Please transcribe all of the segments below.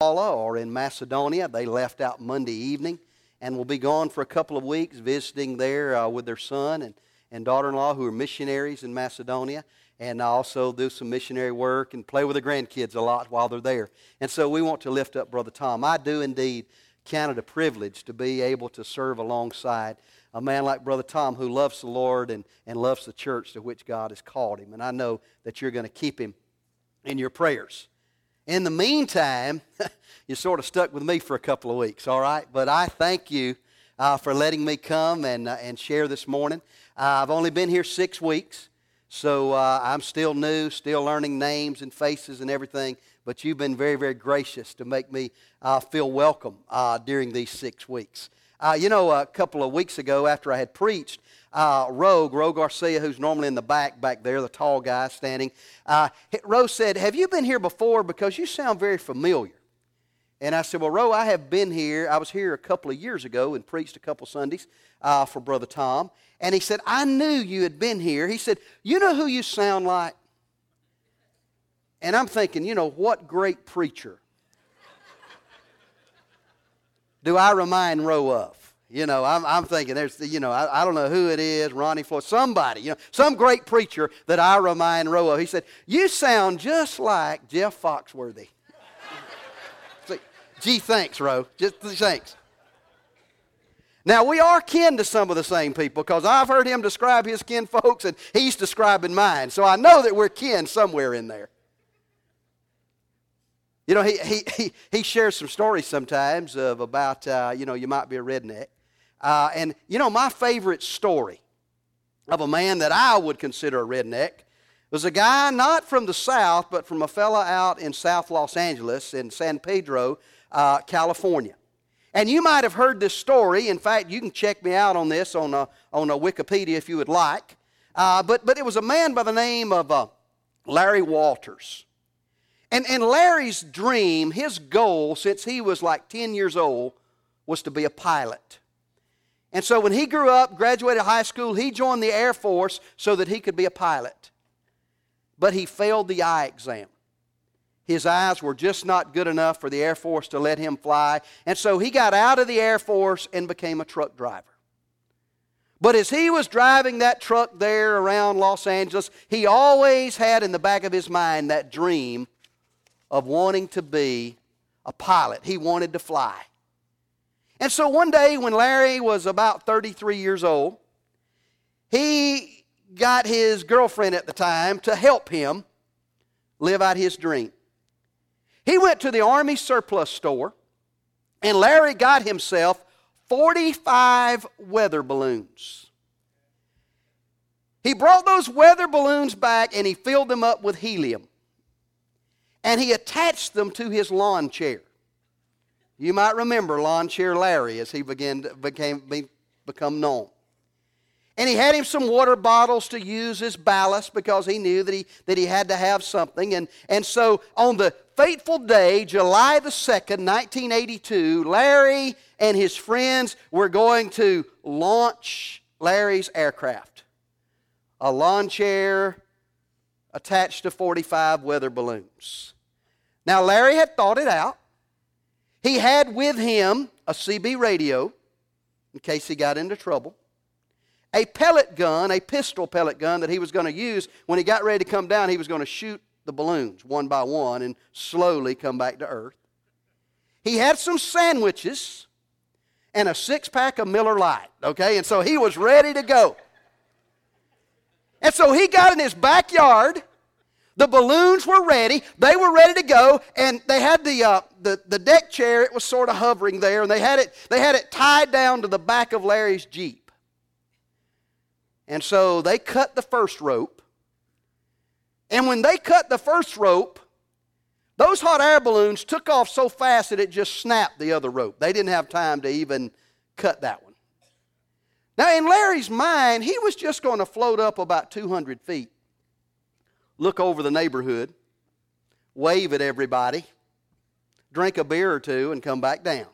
or in Macedonia. They left out Monday evening and will be gone for a couple of weeks visiting there uh, with their son and, and daughter in law who are missionaries in Macedonia. And also do some missionary work and play with the grandkids a lot while they're there. And so we want to lift up Brother Tom. I do indeed count it a privilege to be able to serve alongside a man like Brother Tom who loves the Lord and, and loves the church to which God has called him. And I know that you're going to keep him in your prayers. In the meantime, you're sort of stuck with me for a couple of weeks, all right? But I thank you uh, for letting me come and, uh, and share this morning. Uh, I've only been here six weeks, so uh, I'm still new, still learning names and faces and everything. But you've been very, very gracious to make me uh, feel welcome uh, during these six weeks. You know, a couple of weeks ago, after I had preached, uh, Rogue, Rogue Garcia, who's normally in the back back there, the tall guy standing. Uh, Rose said, Have you been here before? Because you sound very familiar. And I said, Well, Roe, I have been here. I was here a couple of years ago and preached a couple Sundays uh, for Brother Tom. And he said, I knew you had been here. He said, You know who you sound like? And I'm thinking, you know, what great preacher do I remind Roe of? You know, I'm, I'm thinking there's, you know, I, I, don't know who it is, Ronnie Floyd, somebody, you know, some great preacher that I remind Roe of. He said, You sound just like Jeff Foxworthy. See, gee, thanks, Roe. Just thanks. Now, we are kin to some of the same people because I've heard him describe his kin folks and he's describing mine. So I know that we're kin somewhere in there. You know, he, he, he, he shares some stories sometimes of about, uh, you know, you might be a redneck. Uh, and, you know, my favorite story of a man that I would consider a redneck was a guy not from the South, but from a fella out in South Los Angeles, in San Pedro, uh, California. And you might have heard this story. In fact, you can check me out on this on a, on a Wikipedia if you would like. Uh, but, but it was a man by the name of uh, Larry Walters. And, and Larry's dream, his goal since he was like 10 years old, was to be a pilot. And so when he grew up, graduated high school, he joined the Air Force so that he could be a pilot. But he failed the eye exam. His eyes were just not good enough for the Air Force to let him fly. And so he got out of the Air Force and became a truck driver. But as he was driving that truck there around Los Angeles, he always had in the back of his mind that dream of wanting to be a pilot. He wanted to fly. And so one day when Larry was about 33 years old, he got his girlfriend at the time to help him live out his dream. He went to the Army surplus store and Larry got himself 45 weather balloons. He brought those weather balloons back and he filled them up with helium. And he attached them to his lawn chair. You might remember Lawn Chair Larry as he began to, became, be, become known. And he had him some water bottles to use as ballast because he knew that he, that he had to have something. And, and so on the fateful day, July the 2nd, 1982, Larry and his friends were going to launch Larry's aircraft. A lawn chair attached to 45 weather balloons. Now, Larry had thought it out. He had with him a CB radio in case he got into trouble, a pellet gun, a pistol pellet gun that he was going to use when he got ready to come down. He was going to shoot the balloons one by one and slowly come back to earth. He had some sandwiches and a six pack of Miller Lite, okay? And so he was ready to go. And so he got in his backyard the balloons were ready. They were ready to go, and they had the, uh, the, the deck chair. It was sort of hovering there, and they had, it, they had it tied down to the back of Larry's Jeep. And so they cut the first rope. And when they cut the first rope, those hot air balloons took off so fast that it just snapped the other rope. They didn't have time to even cut that one. Now, in Larry's mind, he was just going to float up about 200 feet look over the neighborhood, wave at everybody, drink a beer or two, and come back down.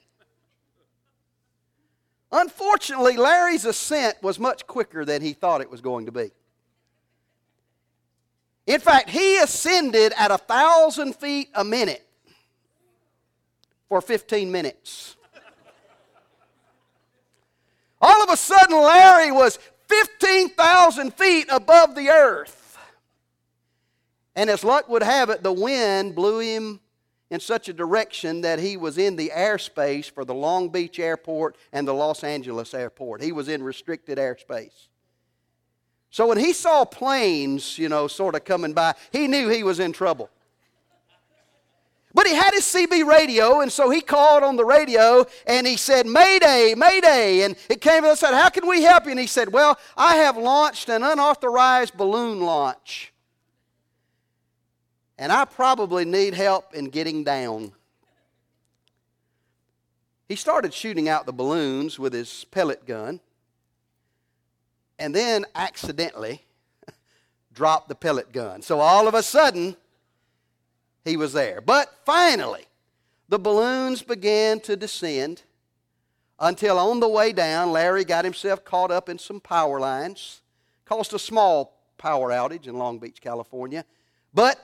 Unfortunately, Larry's ascent was much quicker than he thought it was going to be. In fact, he ascended at a thousand feet a minute. for 15 minutes. All of a sudden, Larry was 15,000 feet above the earth. And as luck would have it, the wind blew him in such a direction that he was in the airspace for the Long Beach airport and the Los Angeles airport. He was in restricted airspace. So when he saw planes, you know, sort of coming by, he knew he was in trouble. But he had his CB radio, and so he called on the radio and he said, Mayday, Mayday. And it came and said, How can we help you? And he said, Well, I have launched an unauthorized balloon launch. And I probably need help in getting down. He started shooting out the balloons with his pellet gun and then accidentally dropped the pellet gun. So all of a sudden, he was there. But finally, the balloons began to descend until on the way down, Larry got himself caught up in some power lines. Caused a small power outage in Long Beach, California. But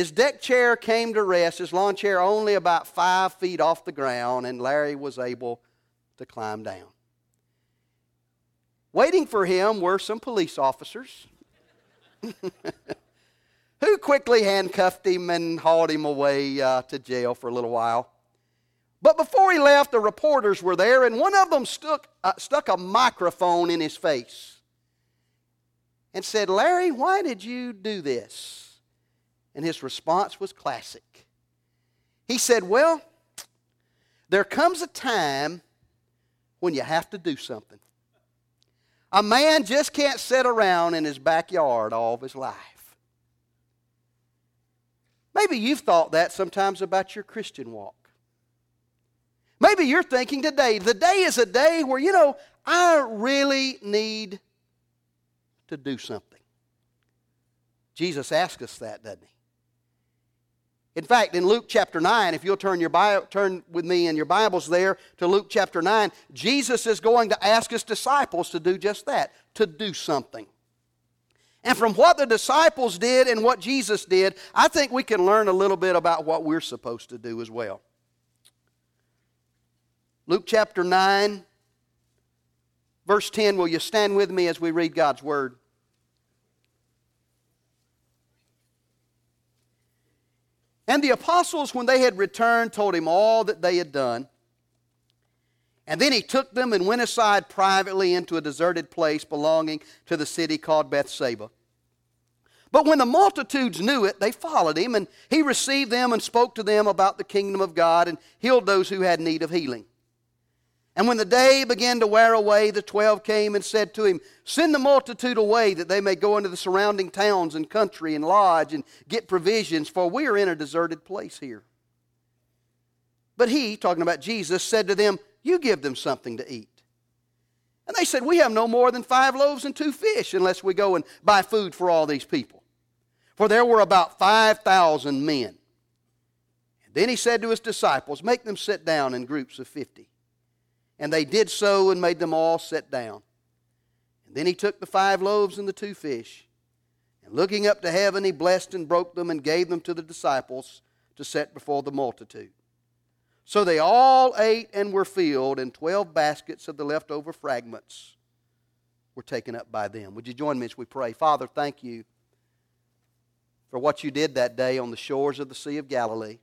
his deck chair came to rest, his lawn chair only about five feet off the ground, and Larry was able to climb down. Waiting for him were some police officers. who quickly handcuffed him and hauled him away uh, to jail for a little while. But before he left, the reporters were there, and one of them stuck, uh, stuck a microphone in his face and said, Larry, why did you do this? And his response was classic. He said, Well, there comes a time when you have to do something. A man just can't sit around in his backyard all of his life. Maybe you've thought that sometimes about your Christian walk. Maybe you're thinking today, the day is a day where, you know, I really need to do something. Jesus asks us that, doesn't he? In fact, in Luke chapter 9, if you'll turn, your Bible, turn with me in your Bibles there to Luke chapter 9, Jesus is going to ask his disciples to do just that, to do something. And from what the disciples did and what Jesus did, I think we can learn a little bit about what we're supposed to do as well. Luke chapter 9, verse 10. Will you stand with me as we read God's Word? And the apostles, when they had returned, told him all that they had done. And then he took them and went aside privately into a deserted place belonging to the city called Bethsaida. But when the multitudes knew it, they followed him, and he received them and spoke to them about the kingdom of God and healed those who had need of healing. And when the day began to wear away, the twelve came and said to him, Send the multitude away that they may go into the surrounding towns and country and lodge and get provisions, for we are in a deserted place here. But he, talking about Jesus, said to them, you give them something to eat. And they said, We have no more than five loaves and two fish unless we go and buy food for all these people. For there were about 5,000 men. Then he said to his disciples, Make them sit down in groups of 50. And they did so and made them all sit down. And then he took the five loaves and the two fish. And looking up to heaven, he blessed and broke them and gave them to the disciples to set before the multitude. So they all ate and were filled, and 12 baskets of the leftover fragments were taken up by them. Would you join me as we pray? Father, thank you for what you did that day on the shores of the Sea of Galilee.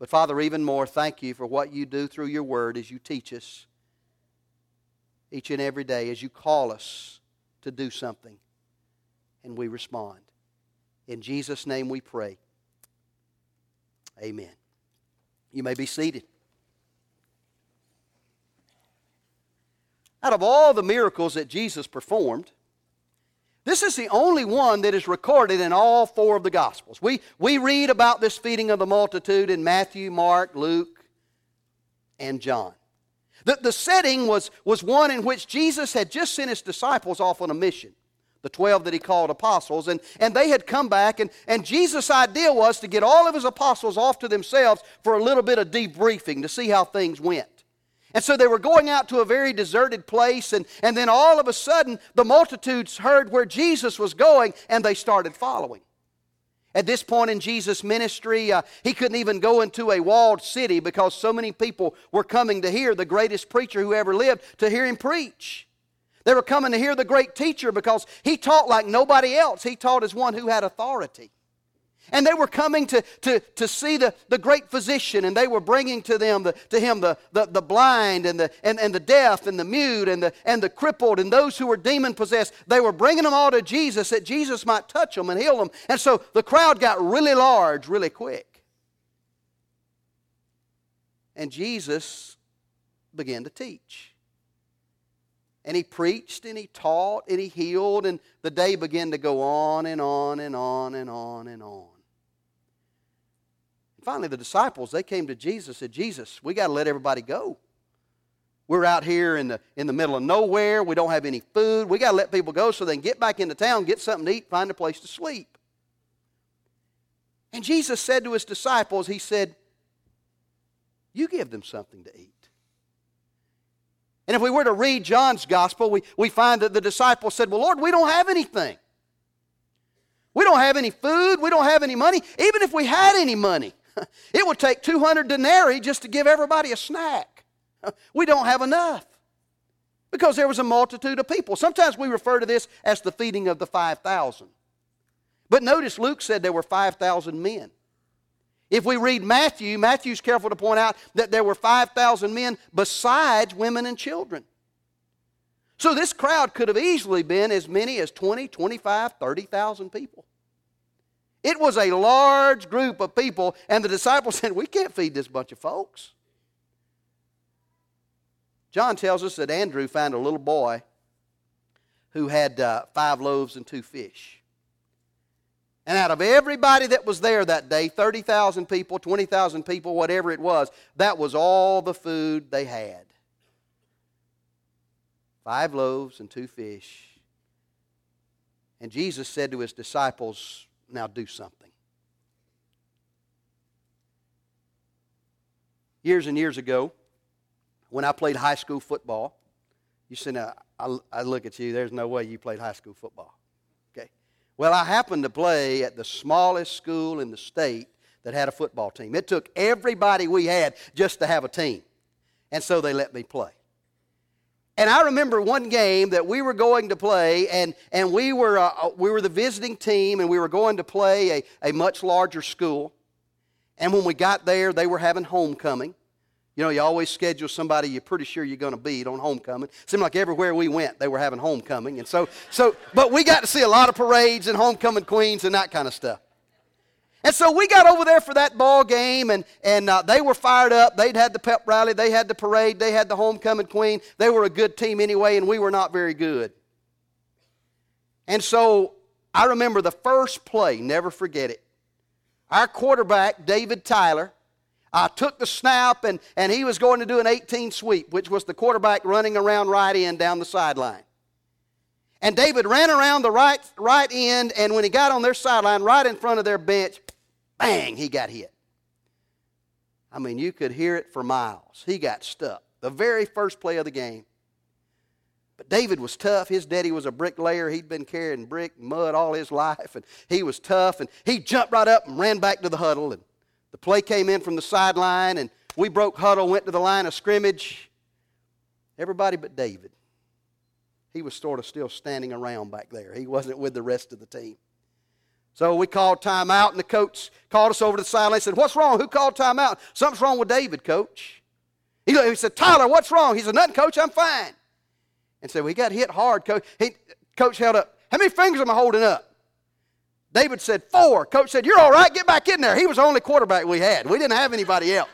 But Father, even more, thank you for what you do through your word as you teach us each and every day, as you call us to do something, and we respond. In Jesus' name we pray. Amen. You may be seated. Out of all the miracles that Jesus performed, this is the only one that is recorded in all four of the Gospels. We, we read about this feeding of the multitude in Matthew, Mark, Luke, and John. The, the setting was, was one in which Jesus had just sent his disciples off on a mission the 12 that he called apostles, and, and they had come back, and, and Jesus' idea was to get all of his apostles off to themselves for a little bit of debriefing to see how things went. And so they were going out to a very deserted place, and, and then all of a sudden the multitudes heard where Jesus was going, and they started following. At this point in Jesus' ministry, uh, he couldn't even go into a walled city because so many people were coming to hear the greatest preacher who ever lived, to hear him preach. They were coming to hear the great teacher because he taught like nobody else. He taught as one who had authority. And they were coming to, to, to see the, the great physician, and they were bringing to them the, to him the, the, the blind and the, and, and the deaf and the mute and the, and the crippled and those who were demon possessed. They were bringing them all to Jesus that Jesus might touch them and heal them. And so the crowd got really large really quick. And Jesus began to teach. And he preached and he taught and he healed, and the day began to go on and on and on and on and on. Finally, the disciples, they came to Jesus and said, Jesus, we got to let everybody go. We're out here in the, in the middle of nowhere. We don't have any food. We got to let people go so they can get back into town, get something to eat, find a place to sleep. And Jesus said to his disciples, He said, You give them something to eat. And if we were to read John's gospel, we, we find that the disciples said, Well, Lord, we don't have anything. We don't have any food. We don't have any money. Even if we had any money, It would take 200 denarii just to give everybody a snack. We don't have enough because there was a multitude of people. Sometimes we refer to this as the feeding of the 5,000. But notice Luke said there were 5,000 men. If we read Matthew, Matthew's careful to point out that there were 5,000 men besides women and children. So this crowd could have easily been as many as 20, 25, 30,000 people. It was a large group of people, and the disciples said, We can't feed this bunch of folks. John tells us that Andrew found a little boy who had uh, five loaves and two fish. And out of everybody that was there that day 30,000 people, 20,000 people, whatever it was that was all the food they had. Five loaves and two fish. And Jesus said to his disciples, now do something. Years and years ago, when I played high school football, you said, I, I look at you, there's no way you played high school football. Well, I happened to play at the smallest school in the state that had a football team. It took everybody we had just to have a team. And so they let me play. And I remember one game that we were going to play, and, and we, were, uh, uh, we were the visiting team, and we were going to play a, a much larger school. And when we got there, they were having homecoming. You know, you always schedule somebody you're pretty sure you're going to beat on homecoming. Seemed like everywhere we went, they were having homecoming. And so, so, but we got to see a lot of parades and homecoming queens and that kind of stuff. And so we got over there for that ball game, and, and uh, they were fired up. They'd had the pep rally, they had the parade, they had the homecoming queen. They were a good team anyway, and we were not very good. And so I remember the first play, never forget it. Our quarterback, David Tyler, uh, took the snap, and, and he was going to do an 18 sweep, which was the quarterback running around right end down the sideline. And David ran around the right, right end, and when he got on their sideline, right in front of their bench, bang, he got hit. I mean, you could hear it for miles. He got stuck. The very first play of the game. But David was tough. His daddy was a bricklayer. He'd been carrying brick and mud all his life, and he was tough. And he jumped right up and ran back to the huddle. And the play came in from the sideline, and we broke huddle, went to the line of scrimmage. Everybody but David. He was sort of still standing around back there. He wasn't with the rest of the team. So we called timeout, and the coach called us over to the sideline and said, What's wrong? Who called timeout? Something's wrong with David, coach. He, said, Tyler, what's wrong? He said, Nothing, coach, I'm fine. And said, We got hit hard, coach. He, coach held up, How many fingers am I holding up? David said, Four. Coach said, You're all right, get back in there. He was the only quarterback we had. We didn't have anybody else.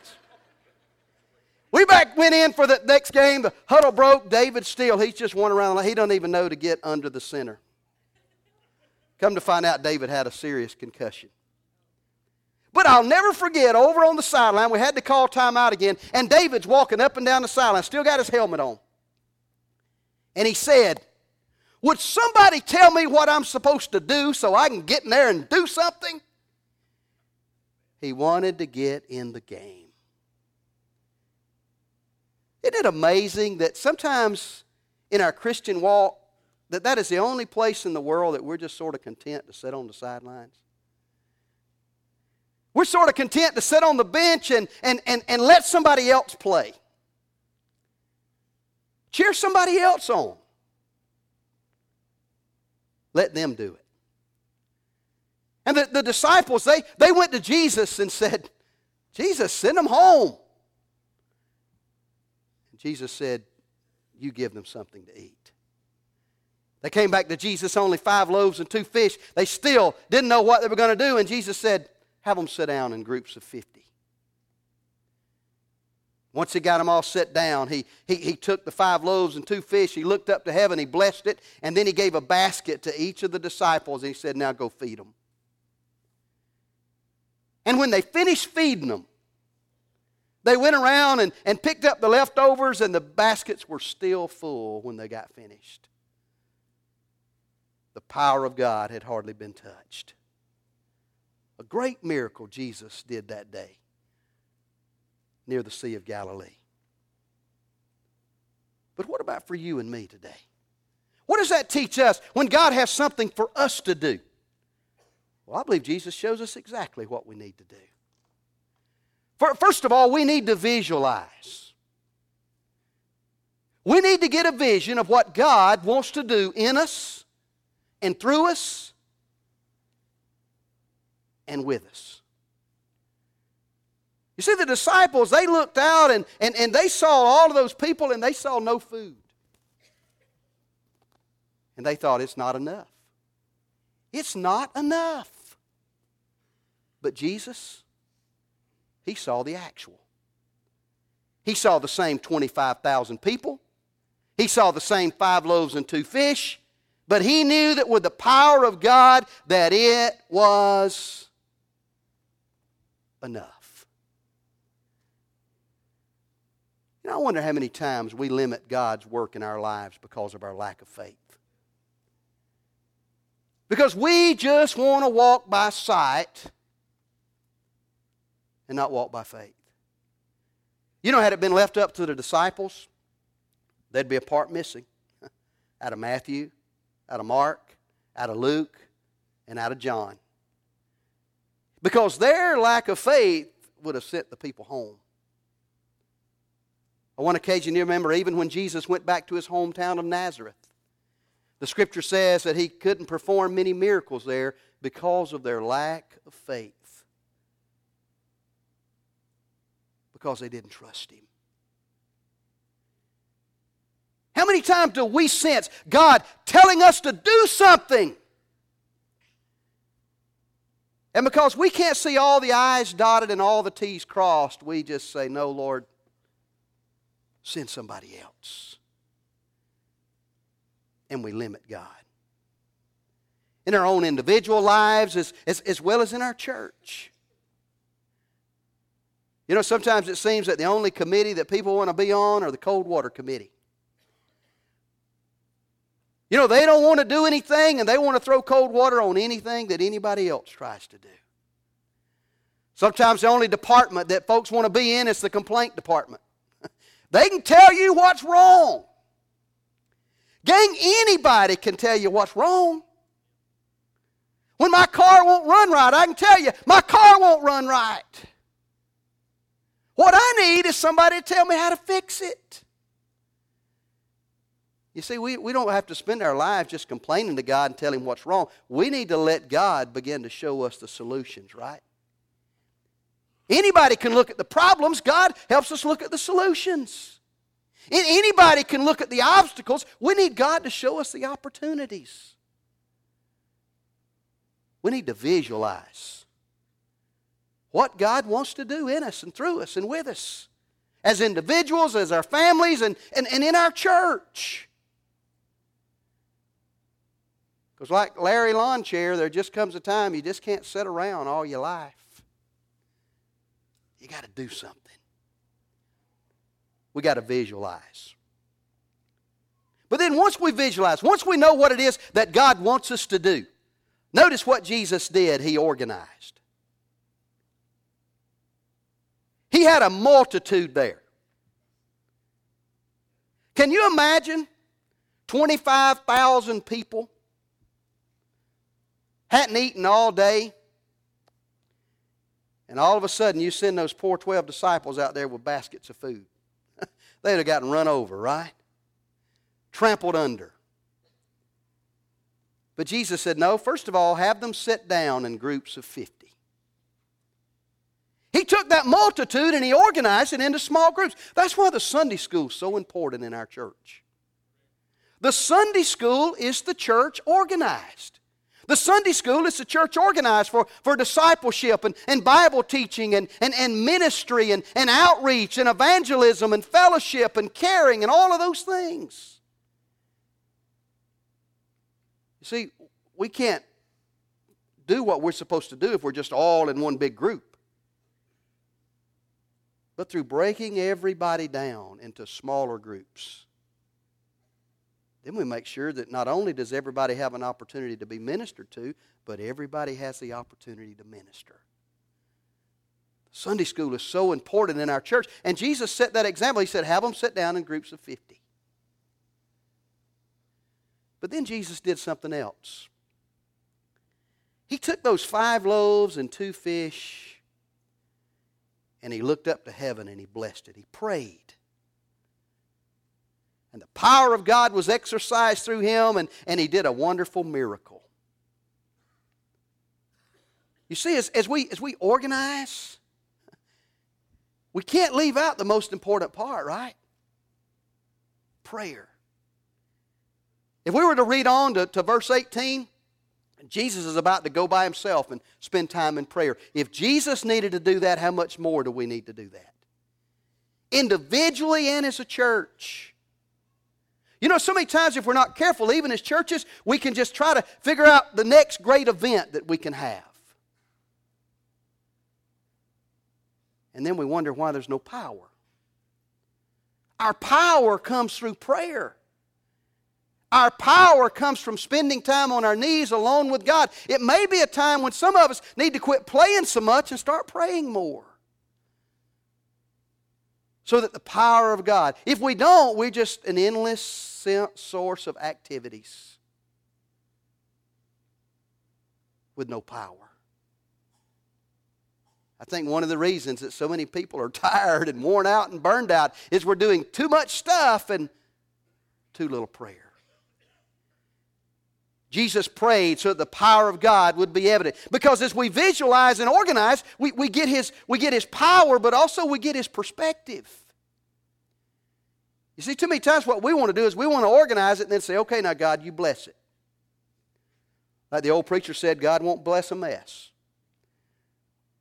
We back went in for the next game. The huddle broke. David still, he's just one around. He doesn't even know to get under the center. Come to find out, David had a serious concussion. But I'll never forget, over on the sideline, we had to call timeout again, and David's walking up and down the sideline, still got his helmet on. And he said, Would somebody tell me what I'm supposed to do so I can get in there and do something? He wanted to get in the game. Isn't it amazing that sometimes in our Christian walk, that that is the only place in the world that we're just sort of content to sit on the sidelines? We're sort of content to sit on the bench and, and, and, and let somebody else play. Cheer somebody else on. Let them do it. And the, the disciples, they, they went to Jesus and said, Jesus, send them home. And Jesus said, You give them something to eat. They came back to Jesus, only five loaves and two fish. They still didn't know what they were going to do, and Jesus said, Have them sit down in groups of 50. Once he got them all set down, he, he, he took the five loaves and two fish, he looked up to heaven, he blessed it, and then he gave a basket to each of the disciples, and he said, Now go feed them. And when they finished feeding them, they went around and, and picked up the leftovers, and the baskets were still full when they got finished. The power of God had hardly been touched. A great miracle Jesus did that day near the Sea of Galilee. But what about for you and me today? What does that teach us when God has something for us to do? Well, I believe Jesus shows us exactly what we need to do. First of all, we need to visualize. We need to get a vision of what God wants to do in us and through us and with us. You see, the disciples, they looked out and, and, and they saw all of those people and they saw no food. And they thought, it's not enough. It's not enough. But Jesus, he saw the actual. He saw the same 25,000 people. He saw the same five loaves and two fish. But he knew that with the power of God that it was enough. Know, I wonder how many times we limit God's work in our lives because of our lack of faith. Because we just want to walk by sight and not walk by faith. You know, had it been left up to the disciples, there'd be a part missing out of Matthew, out of Mark, out of Luke, and out of John. Because their lack of faith would have sent the people home. On one occasion, you remember, even when Jesus went back to his hometown of Nazareth, the scripture says that he couldn't perform many miracles there because of their lack of faith. because they didn't trust Him. How many times do we sense God telling us to do something? And because we can't see all the I's dotted and all the T's crossed, we just say, No, Lord, send somebody else. And we limit God. In our own individual lives as, as, as well as in our church. You know, sometimes it seems that the only committee that people want to be on are the cold water committee. You know, they don't want to do anything and they want to throw cold water on anything that anybody else tries to do. Sometimes the only department that folks want to be in is the complaint department. They can tell you what's wrong. Gang, anybody can tell you what's wrong. When my car won't run right, I can tell you my car won't run right. What I need is somebody to tell me how to fix it. You see, we, we don't have to spend our lives just complaining to God and telling him what's wrong. We need to let God begin to show us the solutions, right? Anybody can look at the problems. God helps us look at the solutions. Anybody can look at the obstacles. We need God to show us the opportunities. We need to visualize what God wants to do in us and through us and with us as individuals, as our families, and, and, and in our church. Because, like Larry Lawn Chair, there just comes a time you just can't sit around all your life. You got to do something. We got to visualize. But then, once we visualize, once we know what it is that God wants us to do, notice what Jesus did. He organized. He had a multitude there. Can you imagine 25,000 people hadn't eaten all day? And all of a sudden, you send those poor 12 disciples out there with baskets of food. They'd have gotten run over, right? Trampled under. But Jesus said, No, first of all, have them sit down in groups of 50. He took that multitude and he organized it into small groups. That's why the Sunday school is so important in our church. The Sunday school is the church organized. The Sunday school is the church organized for, for discipleship and, and Bible teaching and, and, and ministry and, and outreach and evangelism and fellowship and caring and all of those things. You see, we can't do what we're supposed to do if we're just all in one big group. But through breaking everybody down into smaller groups, then we make sure that not only does everybody have an opportunity to be ministered to, but everybody has the opportunity to minister. Sunday school is so important in our church. And Jesus set that example. He said, have them sit down in groups of 50. But then Jesus did something else. He took those five loaves and two fish and he looked up to heaven and he blessed it. He prayed and the power of God was exercised through him, and, and he did a wonderful miracle. You see, as, as, we, as we organize, we can't leave out the most important part, right? Prayer. If we were to read on to, to verse 18, Jesus is about to go by himself and spend time in prayer. If Jesus needed to do that, how much more do we need to do that? Individually and as a church. You know, so many times if we're not careful, even as churches, we can just try to figure out the next great event that we can have. And then we wonder why there's no power. Our power comes through prayer. Our power comes from spending time on our knees alone with God. It may be a time when some of us need to quit playing so much and start praying more so that the power of God, if we don't, we're just an endless source of activities with no power. I think one of the reasons that so many people are tired and worn out and burned out is we're doing too much stuff and too little prayer. Jesus prayed so that the power of God would be evident. Because as we visualize and organize, we, we, get, his, we get his power, but also we get his perspective. You see, too many times what we want to do is we want to organize it and then say, okay, now, God, you bless it. Like the old preacher said, God won't bless a mess.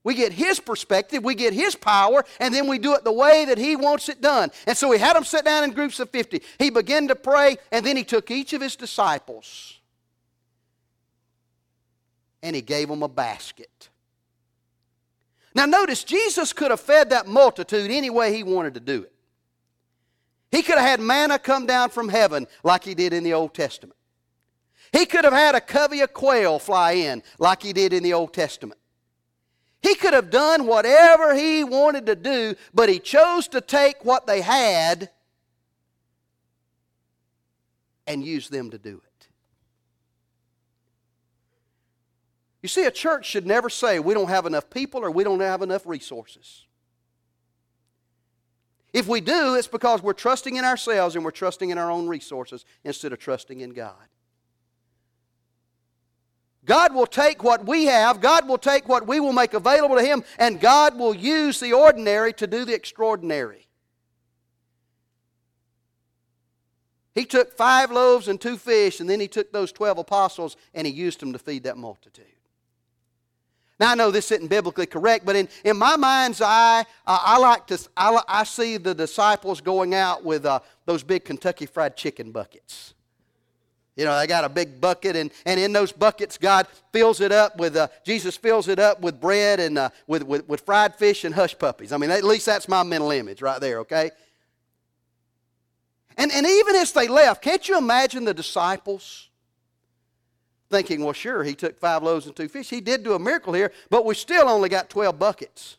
We get his perspective, we get his power, and then we do it the way that he wants it done. And so he had them sit down in groups of 50. He began to pray, and then he took each of his disciples and he gave them a basket. Now, notice, Jesus could have fed that multitude any way he wanted to do it. He could have had manna come down from heaven like he did in the Old Testament. He could have had a covey of quail fly in like he did in the Old Testament. He could have done whatever he wanted to do, but he chose to take what they had and use them to do it. You see, a church should never say we don't have enough people or we don't have enough resources. If we do, it's because we're trusting in ourselves and we're trusting in our own resources instead of trusting in God. God will take what we have, God will take what we will make available to Him, and God will use the ordinary to do the extraordinary. He took five loaves and two fish, and then He took those 12 apostles and He used them to feed that multitude. Now, I know this isn't biblically correct, but in, in my mind's eye, uh, I like to, I, I, see the disciples going out with uh, those big Kentucky Fried Chicken buckets. You know, they got a big bucket, and, and in those buckets, God fills it up with, uh, Jesus fills it up with bread and uh, with, with, with fried fish and hush puppies. I mean, at least that's my mental image right there, okay? And, and even as they left, can't you imagine the disciples? Thinking, well, sure, he took five loaves and two fish. He did do a miracle here, but we still only got 12 buckets.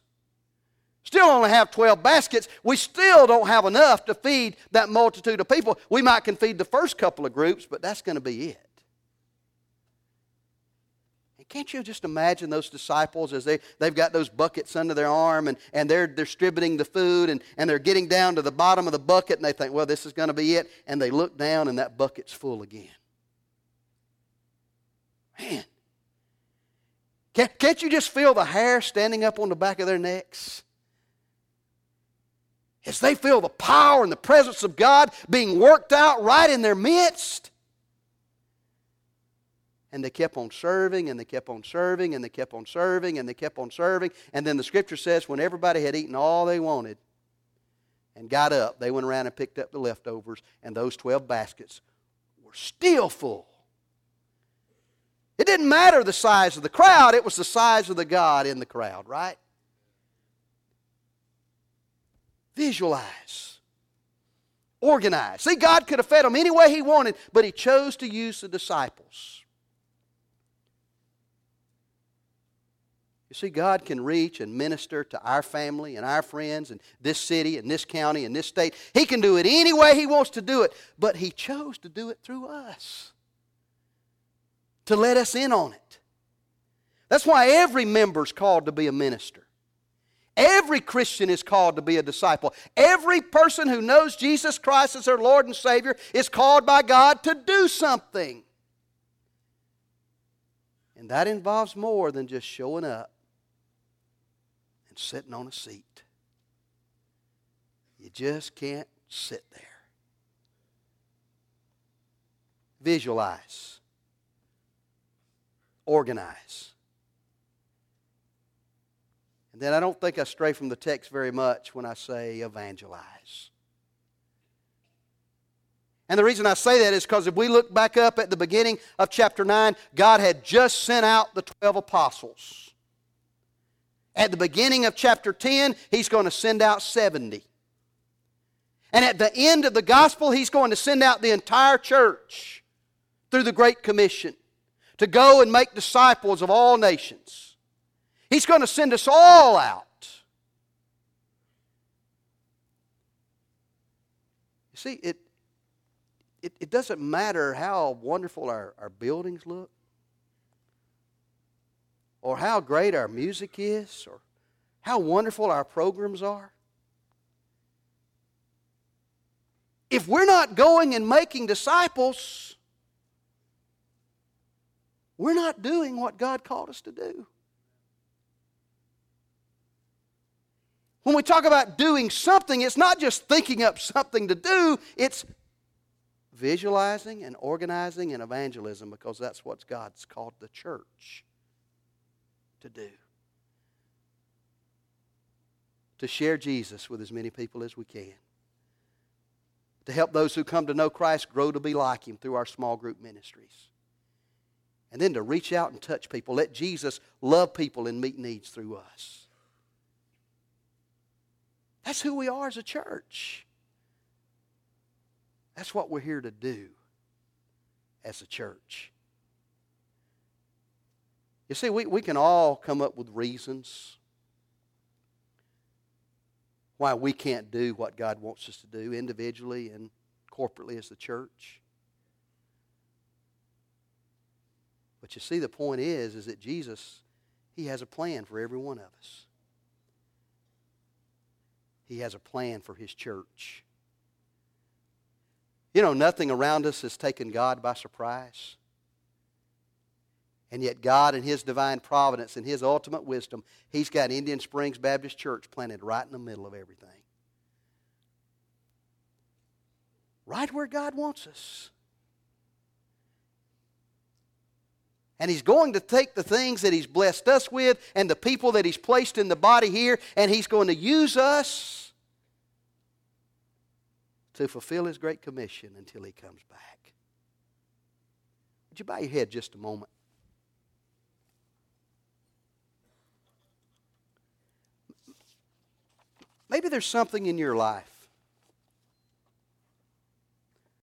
Still only have 12 baskets. We still don't have enough to feed that multitude of people. We might can feed the first couple of groups, but that's going to be it. Can't you just imagine those disciples as they, they've got those buckets under their arm and, and they're distributing the food and, and they're getting down to the bottom of the bucket and they think, well, this is going to be it. And they look down and that bucket's full again. Man. Can't, can't you just feel the hair standing up on the back of their necks? As they feel the power and the presence of God being worked out right in their midst. And they kept on serving, and they kept on serving, and they kept on serving, and they kept on serving. And then the scripture says, when everybody had eaten all they wanted and got up, they went around and picked up the leftovers, and those 12 baskets were still full. It didn't matter the size of the crowd, it was the size of the God in the crowd, right? Visualize. Organize. See, God could have fed them any way He wanted, but He chose to use the disciples. You see, God can reach and minister to our family and our friends and this city and this county and this state. He can do it any way He wants to do it, but He chose to do it through us, to let us in on it. That's why every member is called to be a minister. Every Christian is called to be a disciple. Every person who knows Jesus Christ as their Lord and Savior is called by God to do something. And that involves more than just showing up and sitting on a seat. You just can't sit there. Visualize, organize. And then I don't think I stray from the text very much when I say evangelize. And the reason I say that is because if we look back up at the beginning of chapter 9, God had just sent out the 12 apostles. At the beginning of chapter 10, he's going to send out 70. And at the end of the gospel, he's going to send out the entire church through the Great Commission to go and make disciples of all nations. He's going to send us all out. You see, it, it, it doesn't matter how wonderful our, our buildings look or how great our music is or how wonderful our programs are. If we're not going and making disciples, we're not doing what God called us to do. When we talk about doing something, it's not just thinking up something to do, it's visualizing and organizing and evangelism because that's what God's called the church to do. To share Jesus with as many people as we can. To help those who come to know Christ grow to be like Him through our small group ministries. And then to reach out and touch people. Let Jesus love people and meet needs through us. That's who we are as a church. That's what we're here to do as a church. You see, we, we can all come up with reasons why we can't do what God wants us to do individually and corporately as the church. But you see, the point is, is that Jesus, He has a plan for every one of us. He has a plan for His church. You know, nothing around us has taken God by surprise. And yet, God, in His divine providence and His ultimate wisdom, He's got Indian Springs Baptist Church planted right in the middle of everything. Right where God wants us. And He's going to take the things that He's blessed us with and the people that He's placed in the body here, and He's going to use us to fulfill His great commission until He comes back. Would you bow your head just a moment? Maybe there's something in your life